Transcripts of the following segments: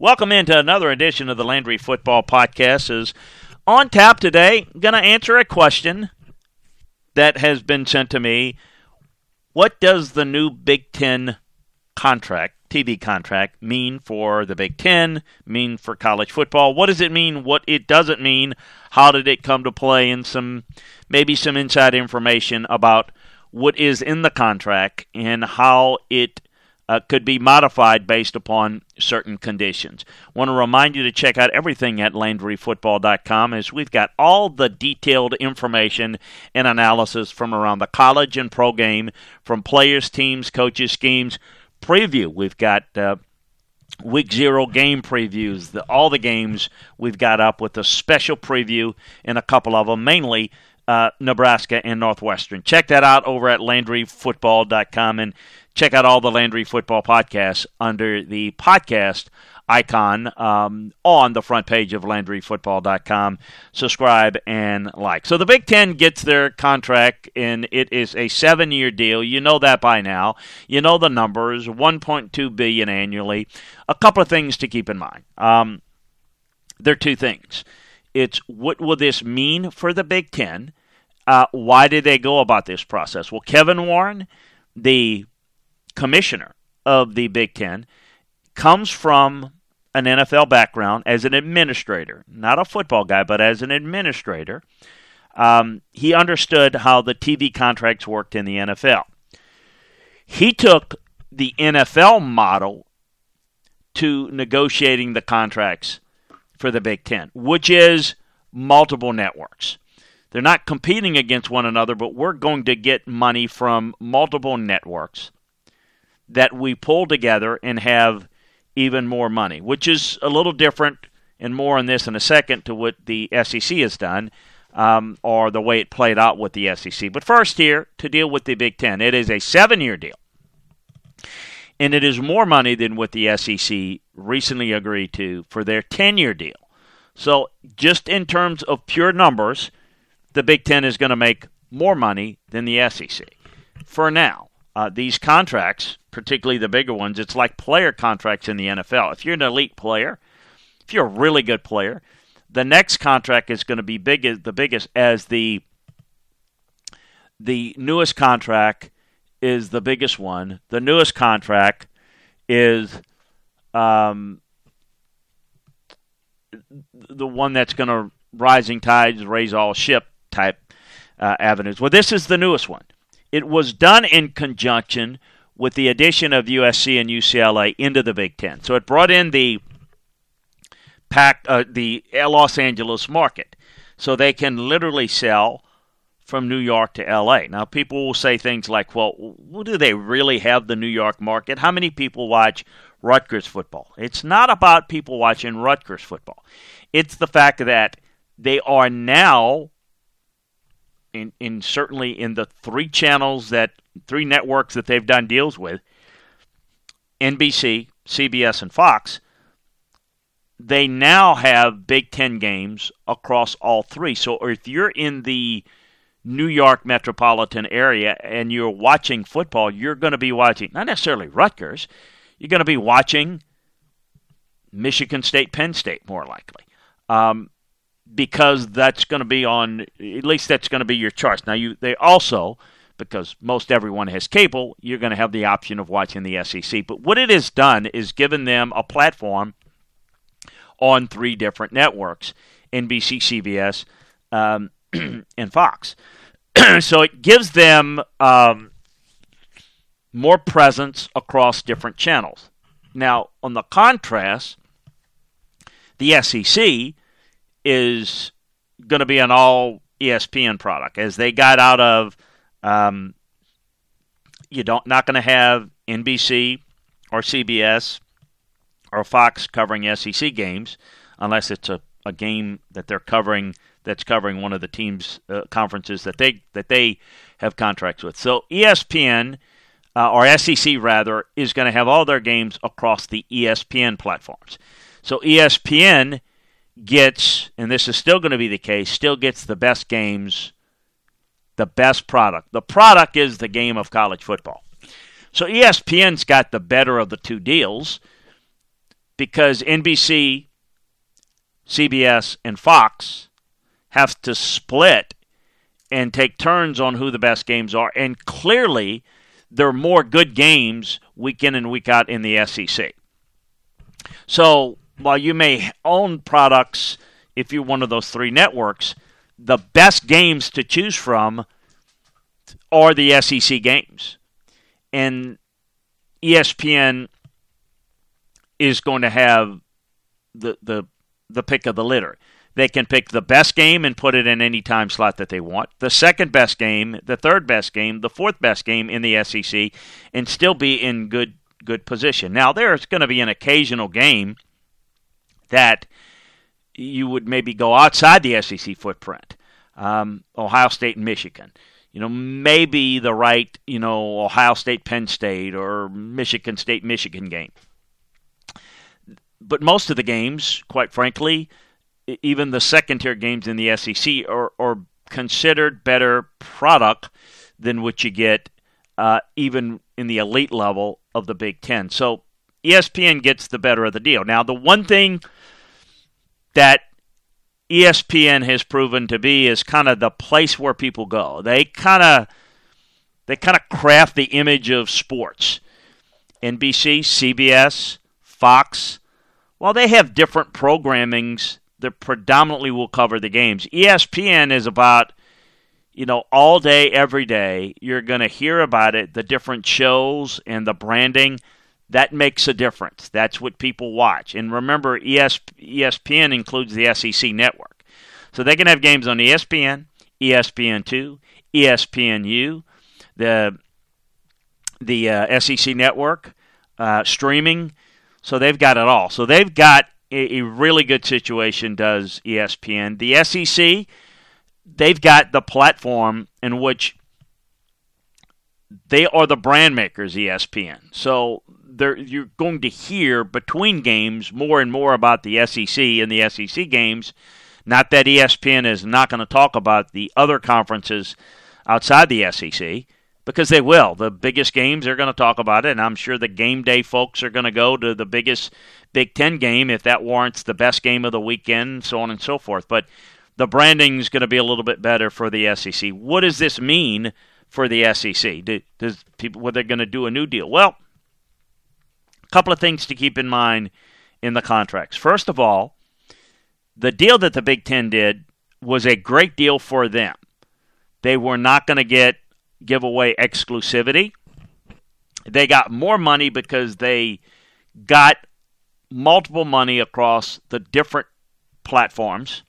Welcome into another edition of the Landry Football Podcast. Is on tap today. Going to answer a question that has been sent to me. What does the new Big Ten contract, TV contract, mean for the Big Ten? Mean for college football? What does it mean? What it doesn't mean? How did it come to play? And some maybe some inside information about what is in the contract and how it uh, could be modified based upon certain conditions. Want to remind you to check out everything at LandryFootball.com as we've got all the detailed information and analysis from around the college and pro game, from players, teams, coaches, schemes, preview. We've got uh, week zero game previews, the, all the games we've got up with a special preview in a couple of them, mainly uh, Nebraska and Northwestern. Check that out over at LandryFootball.com and check out all the Landry Football podcasts under the podcast icon um, on the front page of LandryFootball.com. Subscribe and like. So the Big Ten gets their contract, and it is a seven-year deal. You know that by now. You know the numbers: 1.2 billion annually. A couple of things to keep in mind. Um, there are two things. It's what will this mean for the Big Ten? Uh, why did they go about this process? Well, Kevin Warren, the commissioner of the Big Ten, comes from an NFL background as an administrator, not a football guy, but as an administrator. Um, he understood how the TV contracts worked in the NFL. He took the NFL model to negotiating the contracts for the Big Ten, which is multiple networks. They're not competing against one another, but we're going to get money from multiple networks that we pull together and have even more money, which is a little different, and more on this in a second, to what the SEC has done. Um, or the way it played out with the SEC. But first, here to deal with the Big Ten, it is a seven-year deal, and it is more money than what the SEC recently agreed to for their ten-year deal. So, just in terms of pure numbers, the Big Ten is going to make more money than the SEC for now. Uh, these contracts, particularly the bigger ones, it's like player contracts in the NFL. If you're an elite player, if you're a really good player, the next contract is going to be big the biggest as the the newest contract is the biggest one. The newest contract is um, the one that's going to rising tides raise all ship type uh, avenues. Well, this is the newest one. It was done in conjunction with the addition of USC and UCLA into the Big Ten. So it brought in the pack, uh, the Los Angeles market, so they can literally sell from New York to LA. Now, people will say things like, well, do they really have the New York market? How many people watch Rutgers football? It's not about people watching Rutgers football. It's the fact that they are now in, in certainly in the three channels that three networks that they've done deals with NBC, CBS, and Fox. They now have Big Ten games across all three. So if you're in the New York metropolitan area and you're watching football, you're going to be watching not necessarily Rutgers, you're going to be watching Michigan State, Penn State, more likely. Um, because that's going to be on at least that's going to be your choice. Now you they also because most everyone has cable, you're going to have the option of watching the SEC. But what it has done is given them a platform on three different networks: NBC, CBS, um, and Fox. so it gives them um, more presence across different channels. Now, on the contrast, the SEC is going to be an all ESPN product as they got out of. Um, you don't not going to have NBC or CBS or Fox covering SEC games unless it's a, a game that they're covering that's covering one of the teams uh, conferences that they that they have contracts with. So ESPN uh, or SEC rather is going to have all their games across the ESPN platforms. So ESPN gets, and this is still going to be the case, still gets the best games, the best product. The product is the game of college football. So ESPN's got the better of the two deals. because NBC, CBS, and Fox have to split and take turns on who the best games are. And clearly, there are more good games week in and week out in the SEC. So while you may own products if you're one of those three networks, the best games to choose from are the SEC games. And ESPN is going to have the the the pick of the litter. They can pick the best game and put it in any time slot that they want, the second best game, the third best game, the fourth best game in the SEC, and still be in good good position. Now there's going to be an occasional game that you would maybe go outside the SEC footprint, um, Ohio State and Michigan. You know, maybe the right, you know, Ohio State, Penn State, or Michigan State, Michigan game. But most of the games, quite frankly, even the second tier games in the SEC are, are considered better product than what you get uh, even in the elite level of the Big Ten. So ESPN gets the better of the deal. Now, the one thing that ESPN has proven to be is kind of the place where people go. They kind of they kind of craft the image of sports. NBC, CBS, Fox, while they have different programmings that predominantly will cover the games. ESPN is about, you know, all day, every day. You're going to hear about it, the different shows and the branding. That makes a difference. That's what people watch. And remember, ESPN includes the SEC network. So they can have games on ESPN, ESPN2, ESPNU, the, the uh, SEC network, uh, streaming. So they've got it all. So they've got a, really good situation, does ESPN. The SEC, they've got the platform in which they are the brand makers, ESPN. So you're going to hear between games more and more about the SEC and the SEC games. Not that ESPN is not going to talk about the other conferences outside the SEC, because they will. The biggest games, they're going to talk about it, and I'm sure the game day folks are going to go to the biggest Big Ten game if that warrants the best game of the weekend, so on and so forth. But the branding is going to be a little bit better for the SEC. What does this mean for the SEC? Do, does people they're going to do a new deal? Well, a couple of things to keep in mind in the contracts. First of all, the deal that the Big Ten did was a great deal for them. They were not going to get give away exclusivity. They got more money because they got multiple money across the different platforms.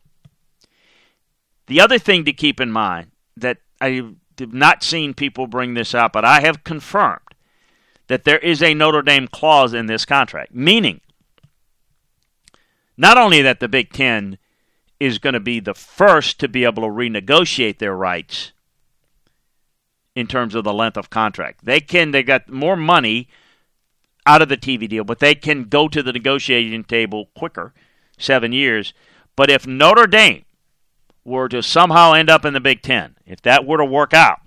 The other thing to keep in mind that I have not seen people bring this up, but I have confirmed that there is a Notre Dame clause in this contract, meaning not only that the Big Ten is going to be the first to be able to renegotiate their rights in terms of the length of contract. They can they got more money out of the TV deal, but they can go to the negotiating table quicker, 7 years. But if Notre Dame were to somehow end up in the Big 10, if that were to work out,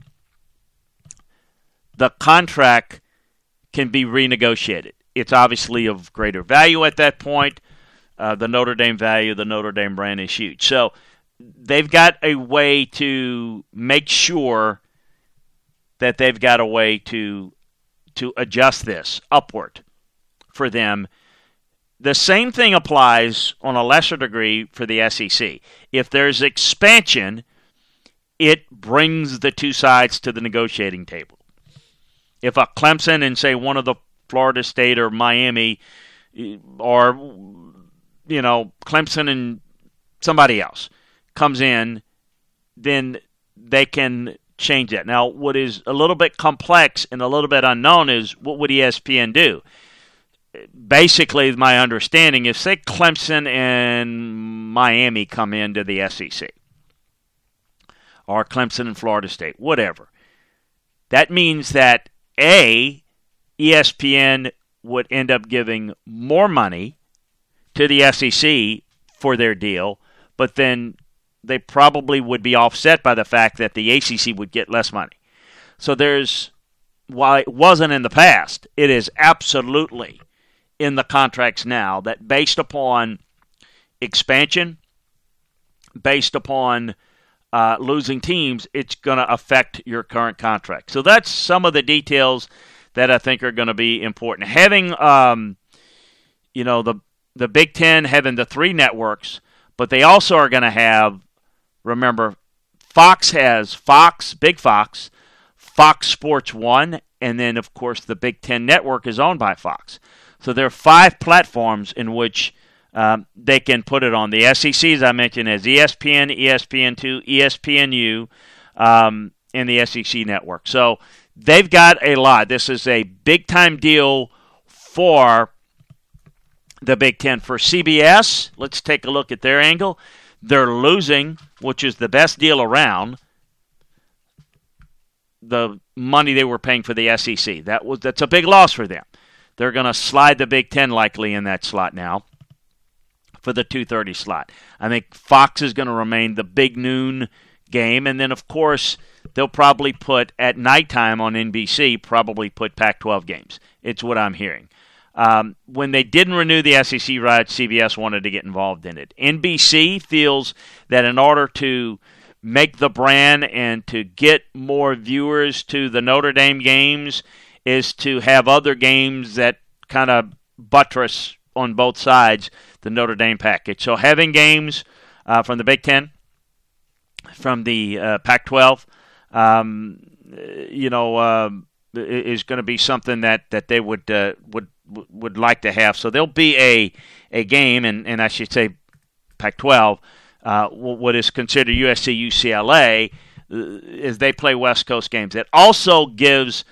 the contract can be renegotiated. It's obviously of greater value at that point. Uh, the Notre Dame value, the Notre Dame brand is huge. So they've got a way to make sure that they've got a way to to adjust this upward for them. The same thing applies on a lesser degree for the SEC. If there's expansion, it brings the two sides to the negotiating table. If a Clemson and say one of the Florida State or Miami or you know Clemson and somebody else comes in, then they can change that. Now, what is a little bit complex and a little bit unknown is what would ESPN do? Basically, my understanding is say Clemson and Miami come into the SEC, or Clemson and Florida State, whatever. That means that A, ESPN would end up giving more money to the SEC for their deal, but then they probably would be offset by the fact that the ACC would get less money. So there's, while it wasn't in the past, it is absolutely in the contracts now that based upon expansion, based upon uh, losing teams, it's going to affect your current contract. So that's some of the details that I think are going to be important. Having, um, you know, the the Big Ten having the three networks, but they also are going to have. Remember, Fox has Fox, Big Fox, Fox Sports One, and then of course the Big Ten network is owned by Fox. So there are five platforms in which um, they can put it on. The SEC, as I mentioned, has ESPN, ESPN2, ESPNU, um, and the SEC network. So they've got a lot. This is a big time deal for the Big Ten. For CBS, let's take a look at their angle. They're losing, which is the best deal around, the money they were paying for the SEC. That was that's a big loss for them. They're going to slide the Big Ten likely in that slot now for the 2:30 slot. I think Fox is going to remain the big noon game, and then of course they'll probably put at nighttime on NBC probably put Pac-12 games. It's what I'm hearing. Um, when they didn't renew the SEC rights, CBS wanted to get involved in it. NBC feels that in order to make the brand and to get more viewers to the Notre Dame games is to have other games that kind of buttress on both sides the Notre Dame package. So having games uh, from the Big Ten, from the uh, Pac-12, um, you know, uh, is going to be something that, that they would uh, would would like to have. So there'll be a a game, and, and I should say Pac-12, uh, what is considered USC UCLA, uh, as they play West Coast games. It also gives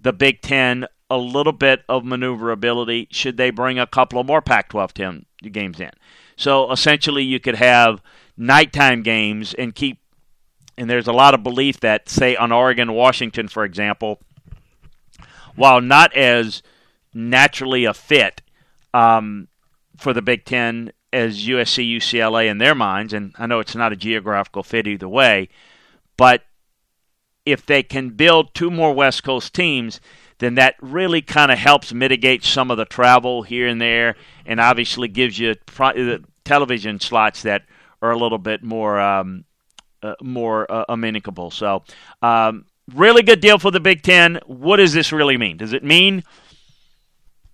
the Big Ten a little bit of maneuverability should they bring a couple of more Pac 12 10 games in. So essentially, you could have nighttime games and keep, and there's a lot of belief that, say, on Oregon, Washington, for example, while not as naturally a fit um, for the Big Ten as USC, UCLA in their minds, and I know it's not a geographical fit either way, but if they can build two more West Coast teams, then that really kind of helps mitigate some of the travel here and there, and obviously gives you pro- television slots that are a little bit more um, uh, more uh, amenable. So, um, really good deal for the Big Ten. What does this really mean? Does it mean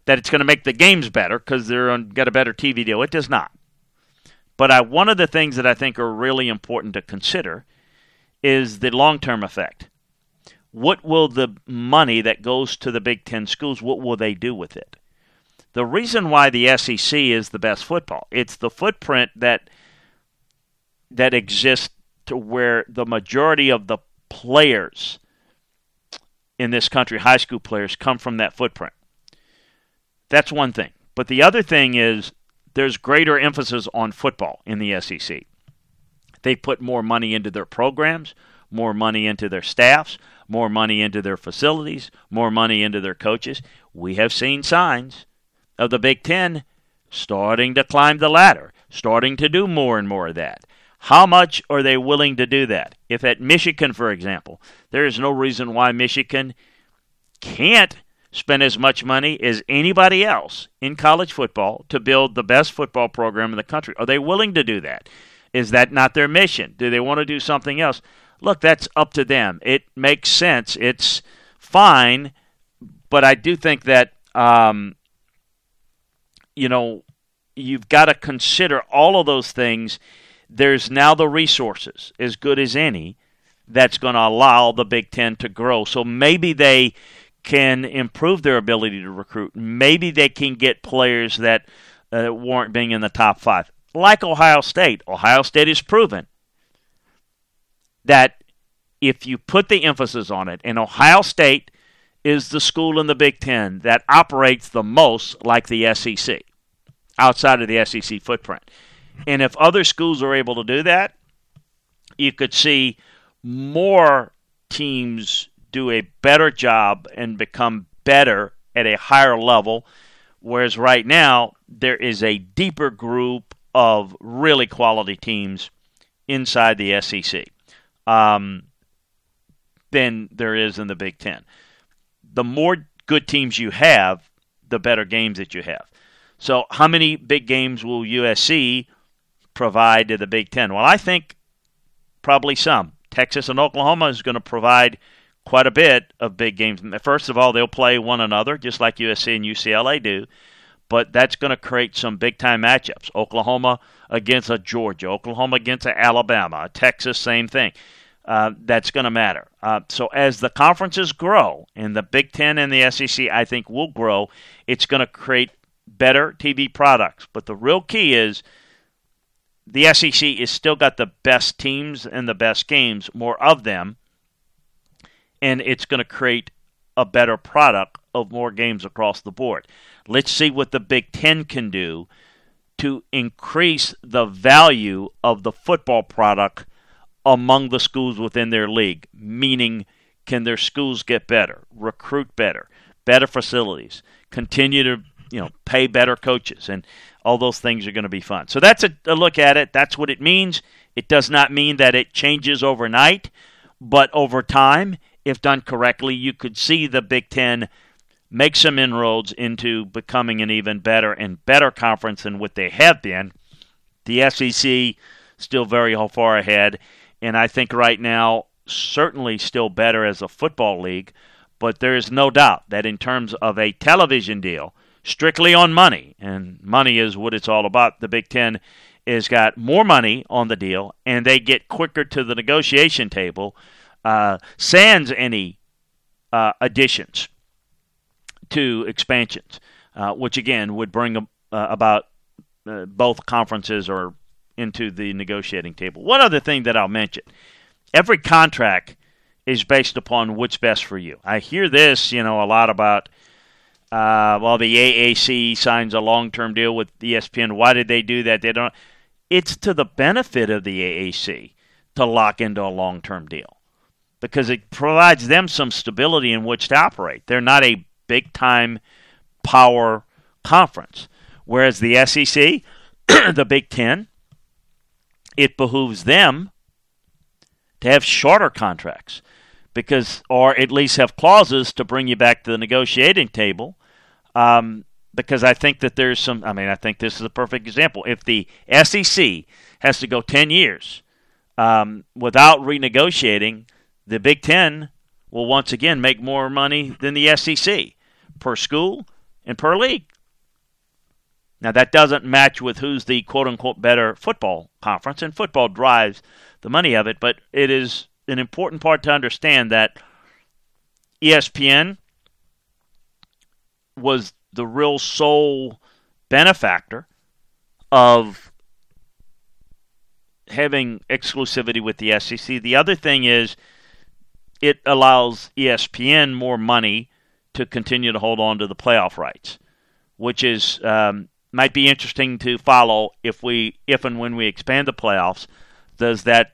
that it's going to make the games better because they're on, got a better TV deal? It does not. But I, one of the things that I think are really important to consider is the long term effect what will the money that goes to the Big Ten schools, what will they do with it? The reason why the SEC is the best football, it's the footprint that that exists to where the majority of the players in this country, high school players, come from that footprint. That's one thing. But the other thing is there's greater emphasis on football in the SEC. They put more money into their programs, more money into their staffs, more money into their facilities, more money into their coaches. We have seen signs of the Big Ten starting to climb the ladder, starting to do more and more of that. How much are they willing to do that? If at Michigan, for example, there is no reason why Michigan can't spend as much money as anybody else in college football to build the best football program in the country. Are they willing to do that? Is that not their mission? Do they want to do something else? look, that's up to them. It makes sense. It's fine, but I do think that um, you know you've got to consider all of those things. There's now the resources, as good as any, that's going to allow the Big Ten to grow. So maybe they can improve their ability to recruit. Maybe they can get players that uh, warrant being in the top five, like Ohio State. Ohio State has proven that if you put the emphasis on it, and Ohio State is the school in the Big Ten that operates the most like the SEC outside of the SEC footprint. And if other schools are able to do that, you could see more teams do a better job and become better at a higher level. Whereas right now, there is a deeper group of really quality teams inside the SEC um, than there is in the Big Ten. The more good teams you have, the better games that you have. So, how many big games will USC provide to the Big Ten? Well, I think probably some. Texas and Oklahoma is going to provide quite a bit of big games. First of all, they'll play one another just like USC and UCLA do, but that's going to create some big time matchups. Oklahoma against a Georgia, Oklahoma against a Alabama, Texas, same thing. Uh, that's going to matter. Uh, so as the conferences grow, and the Big Ten and the SEC, I think will grow, it's going to create better TV products. But the real key is the SEC is still got the best teams and the best games, more of them, and it's going to create a better product of more games across the board. Let's see what the Big Ten can do to increase the value of the football product among the schools within their league, meaning can their schools get better, recruit better, better facilities, continue to you know pay better coaches, and all those things are going to be fun. So that's a, a look at it. That's what it means. It does not mean that it changes overnight, but over time, if done correctly, you could see the Big Ten make some inroads into becoming an even better and better conference than what they have been. The SEC still very far ahead, and I think right now certainly still better as a football league. But there is no doubt that in terms of a television deal, strictly on money, and money is what it's all about, the Big Ten has got more money on the deal, and they get quicker to the negotiation table, uh, sans any uh, additions to expansions, uh, which again would bring uh, about uh, both conferences or into the negotiating table. One other thing that I'll mention every contract is based upon what's best for you. I hear this, you know, a lot about, uh, well, the AAC signs a long term deal with ESPN. Why did they do that? They don't. It's to the benefit of the AAC to lock into a long term deal because it provides them some stability in which to operate. They're not a big time power conference. Whereas the SEC, the Big Ten, it behooves them to have shorter contracts because, or at least have clauses to bring you back to the negotiating table. Um, because I think that there's some, I mean, I think this is a perfect example. If the SEC has to go 10 years um, without renegotiating, the Big Ten will once again make more money than the SEC per school and per league. Now, that doesn't match with who's the quote unquote better football conference, and football drives the money of it, but it is an important part to understand that ESPN was the real sole benefactor of having exclusivity with the SEC. The other thing is it allows ESPN more money to continue to hold on to the playoff rights, which is um, might be interesting to follow if we if and when we expand the playoffs. Does that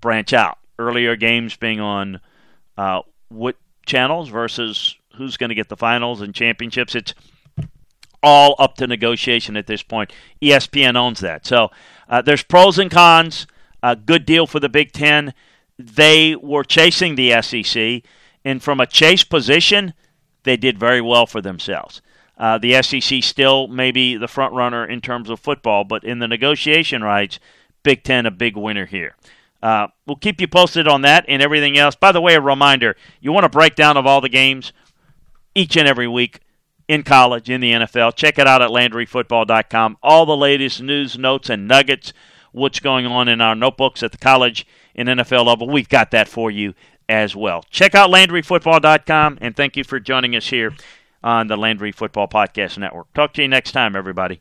branch out? Earlier games being on uh, what channels versus who's going to get the finals and championships. It's all up to negotiation at this point. ESPN owns that. So uh, there's pros and cons. A good deal for the Big Ten. They were chasing the SEC, and from a chase position, they did very well for themselves. Uh, the SEC still maybe the front runner in terms of football, but in the negotiation rights, Big Ten a big winner here. Uh, we'll keep you posted on that and everything else. By the way, a reminder: you want a breakdown of all the games each and every week in college, in the NFL. Check it out at LandryFootball.com. All the latest news, notes, and nuggets. What's going on in our notebooks at the college and NFL level? We've got that for you as well. Check out LandryFootball.com, and thank you for joining us here on the Landry Football Podcast Network. Talk to you next time, everybody.